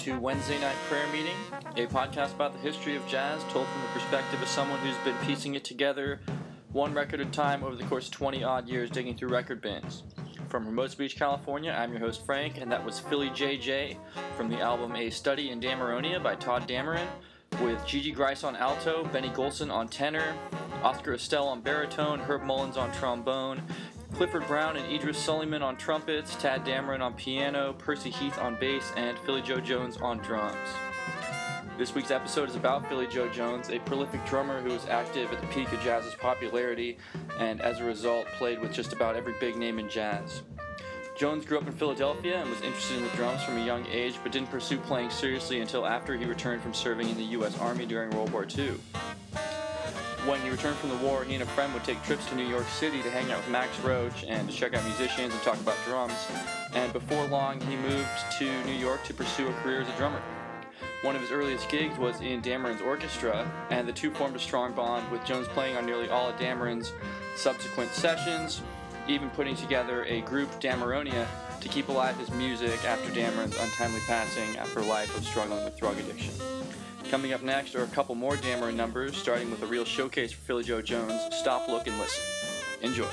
to Wednesday Night Prayer Meeting, a podcast about the history of jazz told from the perspective of someone who's been piecing it together one record at a time over the course of 20 odd years digging through record bins. From Hermosa Beach, California, I'm your host Frank, and that was Philly JJ from the album A Study in Dameronia by Tadd Dameron, with Gigi Gryce on alto, Benny Golson on tenor, Oscar Estell on baritone, Herb Mullins on trombone, Clifford Brown and Idrees Sulieman on trumpets, Tadd Dameron on piano, Percy Heath on bass, and Philly Joe Jones on drums. This week's episode is about Philly Joe Jones, a prolific drummer who was active at the peak of jazz's popularity and as a result played with just about every big name in jazz. Jones grew up in Philadelphia and was interested in the drums from a young age, but didn't pursue playing seriously until after he returned from serving in the U.S. Army during World War II. When he returned from the war, he and a friend would take trips to New York City to hang out with Max Roach and to check out musicians and talk about drums. And before long, he moved to New York to pursue a career as a drummer. One of his earliest gigs was in Dameron's orchestra, and the two formed a strong bond, with Jones playing on nearly all of Dameron's subsequent sessions, even putting together a group, Dameronia, to keep alive his music after Dameron's untimely passing after a life of struggling with drug addiction. Coming up next are a couple more Dameron numbers, starting with a real showcase for Philly Joe Jones, Stop, Look, and Listen. Enjoy.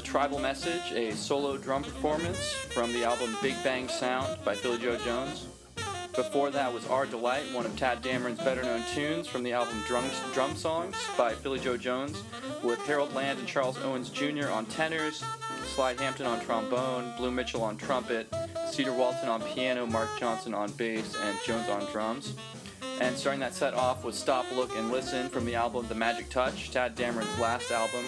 The Tribal Message, a solo drum performance from the album Big Bang Sound by Philly Joe Jones. Before that was Our Delight, one of Tadd Dameron's better known tunes from the album Drums, Drum Songs by Philly Joe Jones, with Harold Land and Charles Owens Jr. on tenors, Slide Hampton on trombone, Blue Mitchell on trumpet, Cedar Walton on piano, Mark Johnson on bass, and Jones on drums. And starting that set off was Stop, Look, and Listen from the album The Magic Touch, Tadd Dameron's last album,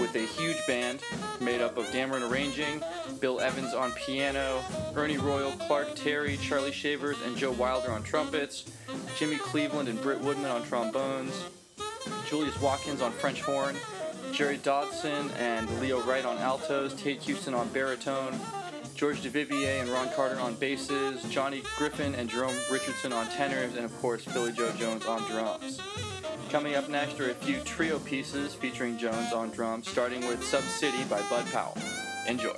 with a huge band made up of Dameron arranging, Bill Evans on piano, Ernie Royal, Clark Terry, Charlie Shavers, and Joe Wilder on trumpets, Jimmy Cleveland and Britt Woodman on trombones, Julius Watkins on French horn, Jerry Dodgion and Leo Wright on altos, Tate Houston on baritone, George Duvivier and Ron Carter on basses, Johnny Griffin and Jerome Richardson on tenors, and of course Philly Joe Jones on drums. Coming up next are a few trio pieces featuring Jones on drums, starting with Sub City by Bud Powell. Enjoy.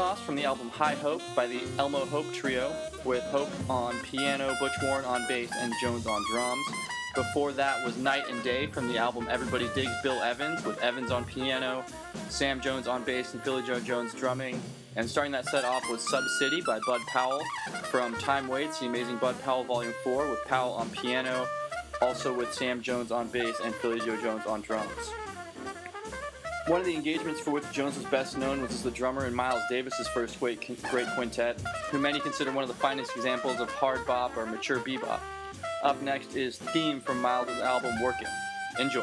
From the album High Hope by the Elmo Hope Trio, with Hope on piano, Butch Warren on bass, and Jones on drums. Before that was Night and Day from the album Everybody Digs Bill Evans, with Evans on piano, Sam Jones on bass, and Philly Joe Jones drumming. And starting that set off was Sub City by Bud Powell from Time Waits, the amazing Bud Powell Volume 4, with Powell on piano, also with Sam Jones on bass and Philly Joe Jones on drums. One of the engagements for which Jones was best known was as the drummer in Miles Davis's first great, great quintet, who many consider one of the finest examples of hard bop or mature bebop. Up next is Theme from Miles' album Working. Enjoy.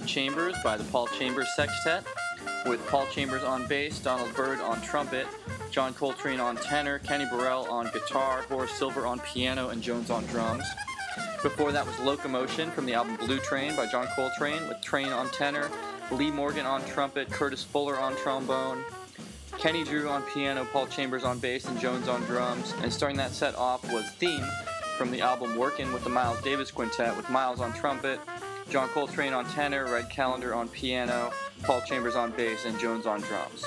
of Chambers by the Paul Chambers Sextet, with Paul Chambers on bass, Donald Byrd on trumpet, John Coltrane on tenor, Kenny Burrell on guitar, Horace Silver on piano, and Jones on drums. Before that was Locomotion from the album Blue Train by John Coltrane, with Train on tenor, Lee Morgan on trumpet, Curtis Fuller on trombone, Kenny Drew on piano, Paul Chambers on bass, and Jones on drums. And starting that set off was Theme from the album Working with the Miles Davis Quintet, with Miles on trumpet, John Coltrane on tenor, Red Garland on piano, Paul Chambers on bass, and Jones on drums.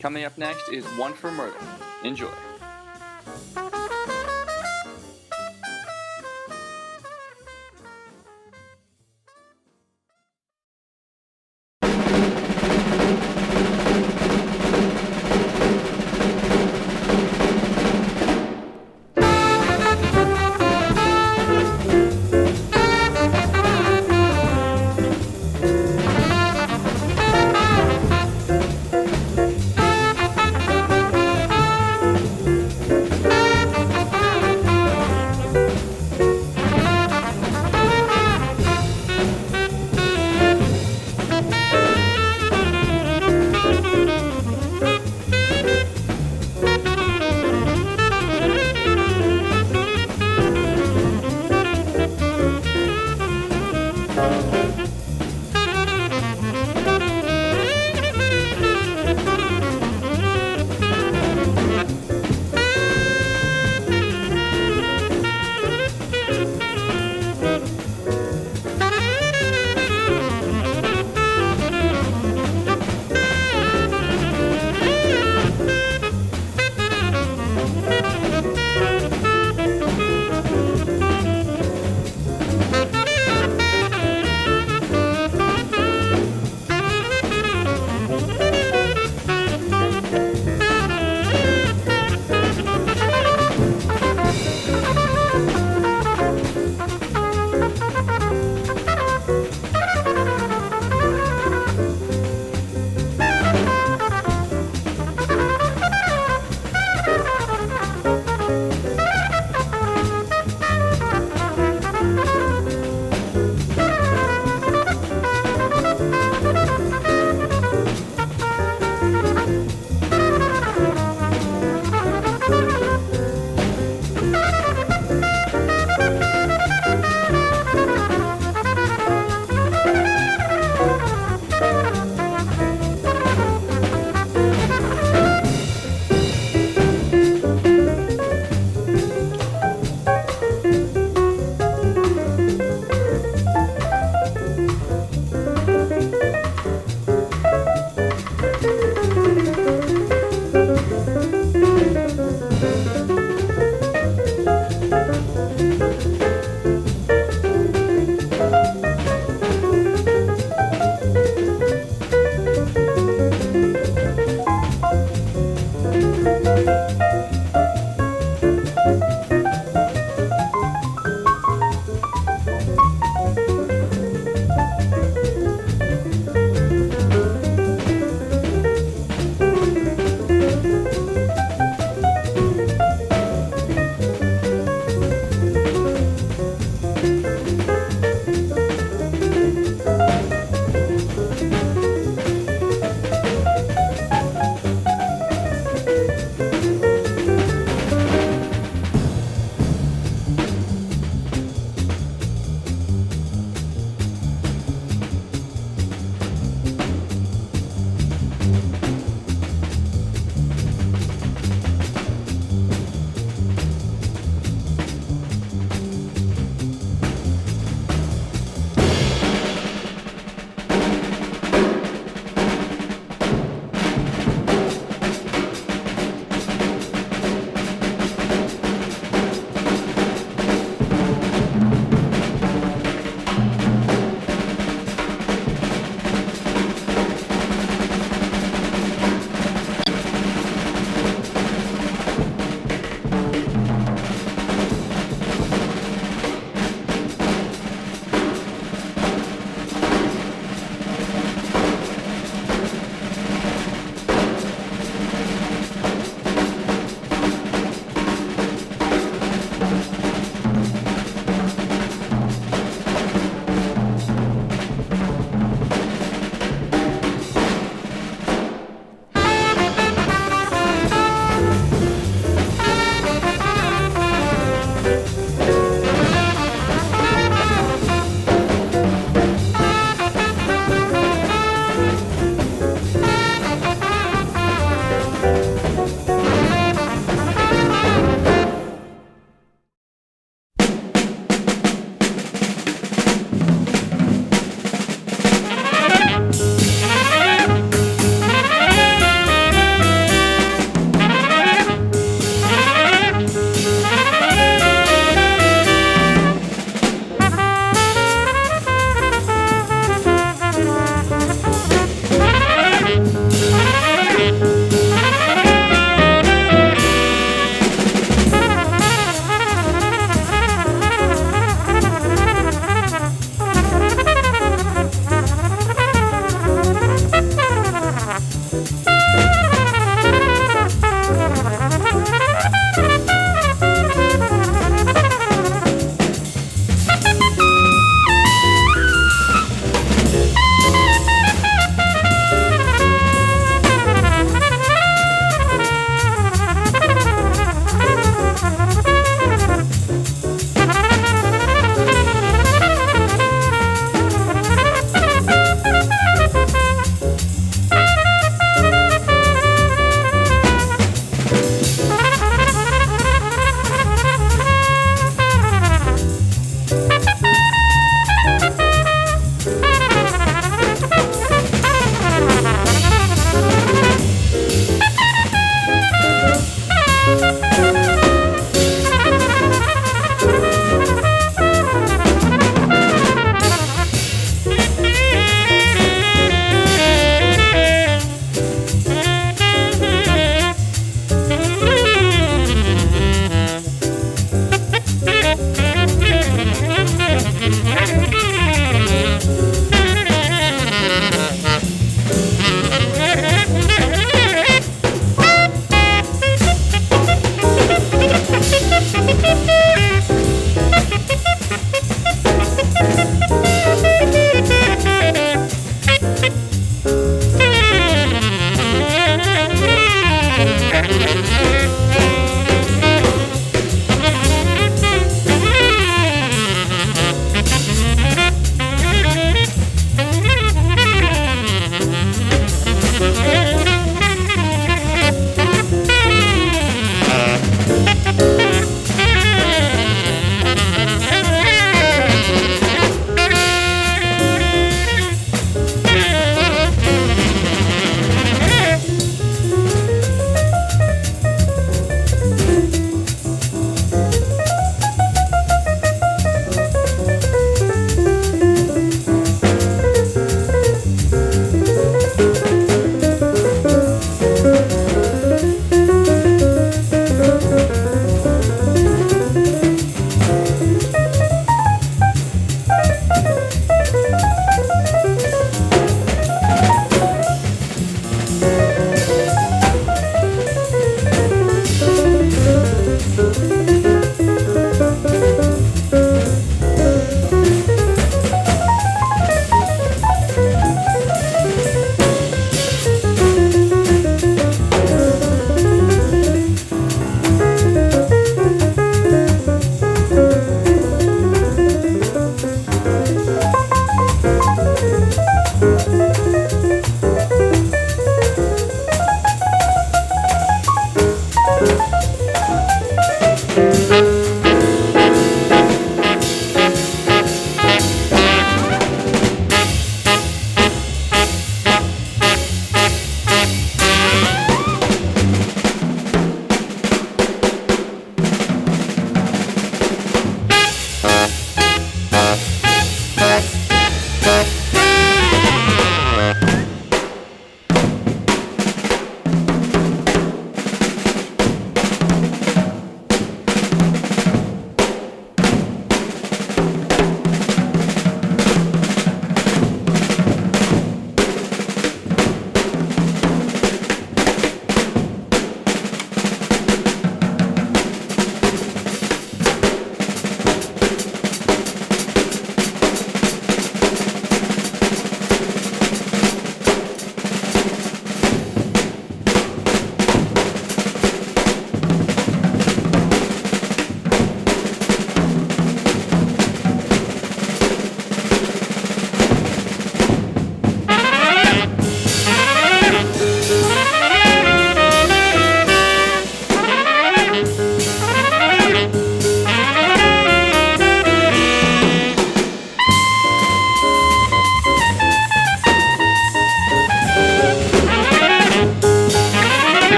Coming up next is One for Murder. Enjoy.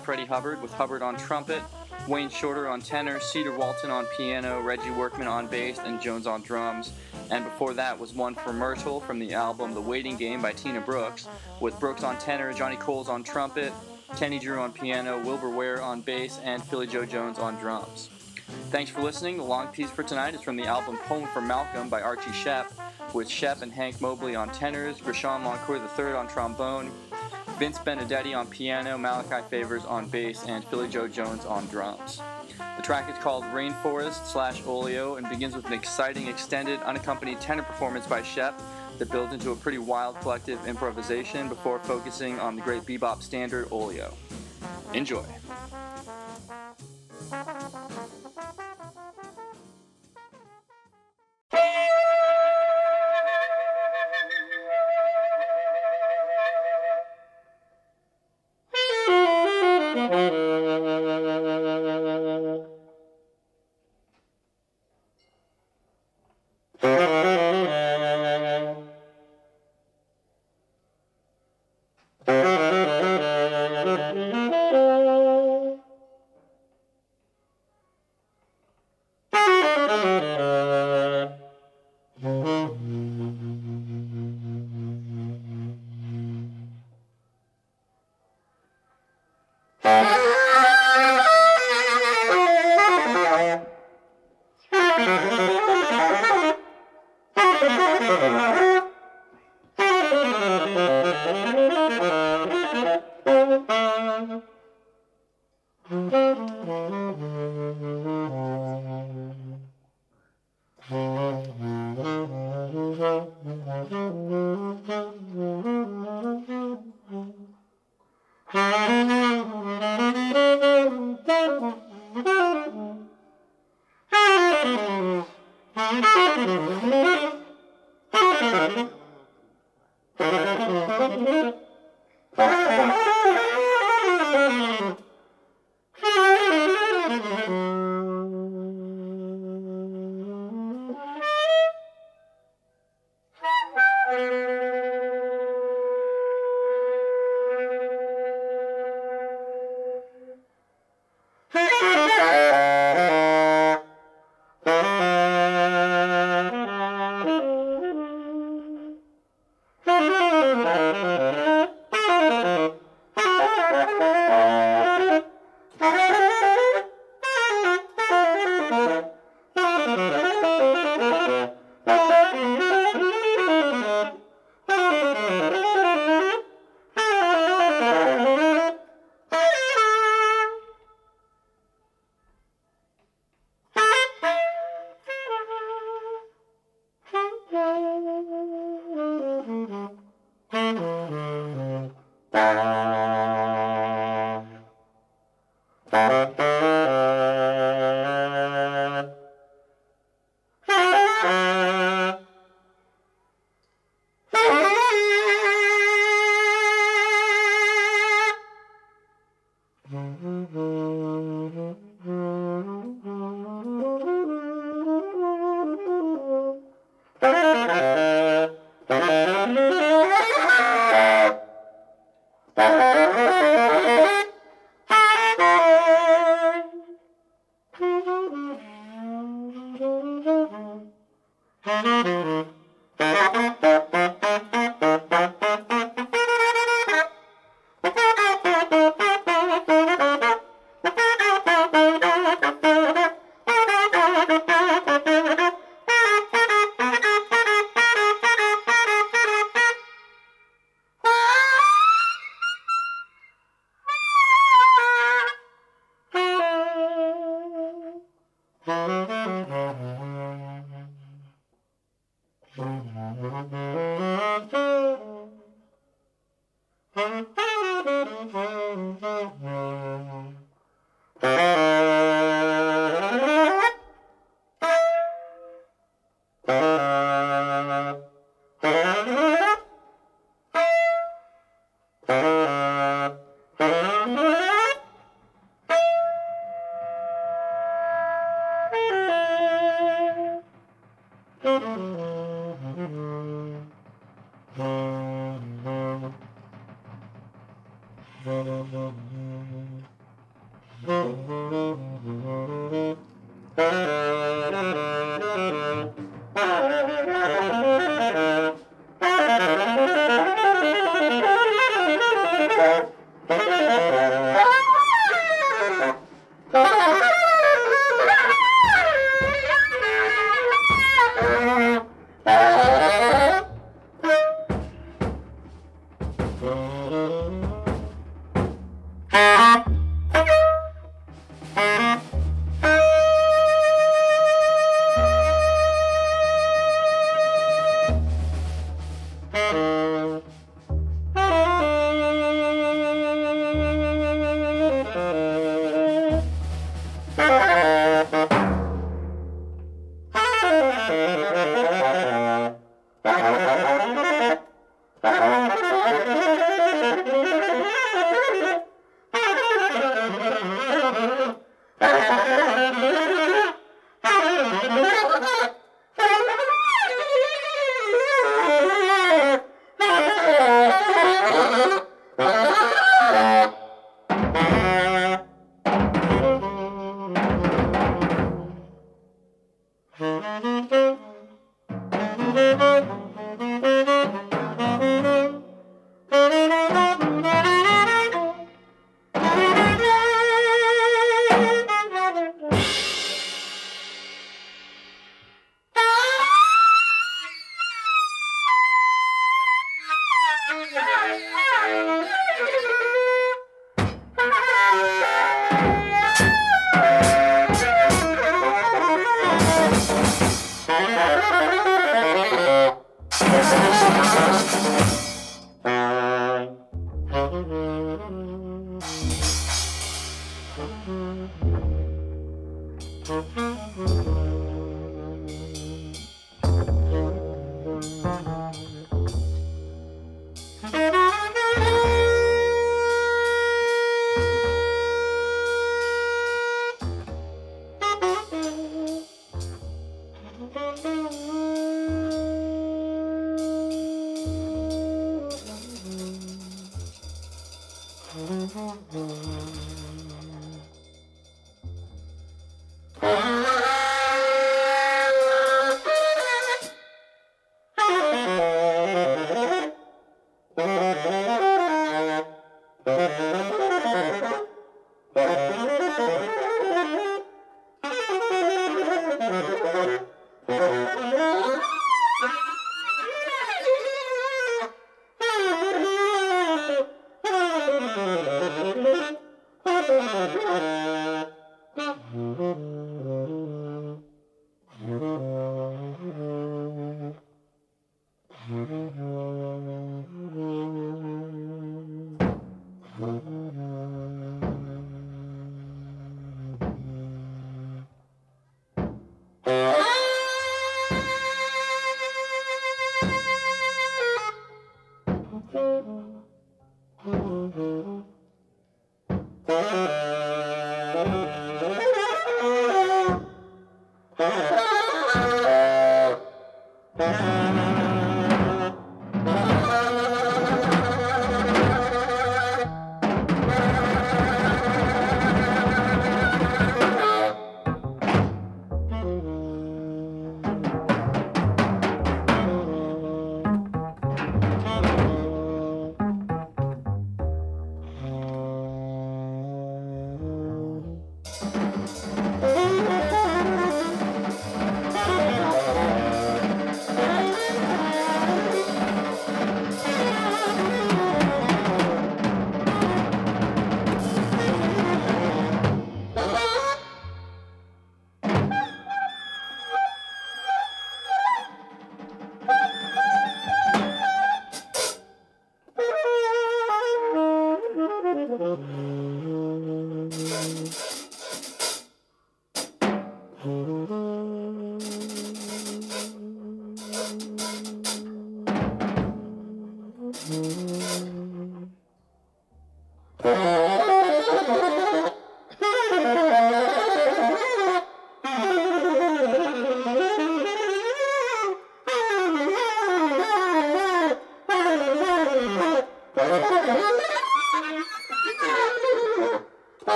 Freddie Hubbard, with Hubbard on trumpet, Wayne Shorter on tenor, Cedar Walton on piano, Reggie Workman on bass, and Jones on drums. And before that was one for Myrtle from the album The Waiting Game by Tina Brooks, with Brooks on tenor, Johnny Coles on trumpet, Kenny Drew on piano, Wilbur Ware on bass, and Philly Joe Jones on drums. Thanks for listening. The long piece for tonight is from the album Poem for Malcolm by Archie Shepp, with Shepp and Hank Mobley on tenors, Grachan Moncur III on trombone, Vince Benedetti on piano, Malachi Favors on bass, and Philly Joe Jones on drums. The track is called Rainforest slash Oleo and begins with an exciting, extended, unaccompanied tenor performance by Shepp that builds into a pretty wild collective improvisation before focusing on the great bebop standard Oleo. Enjoy.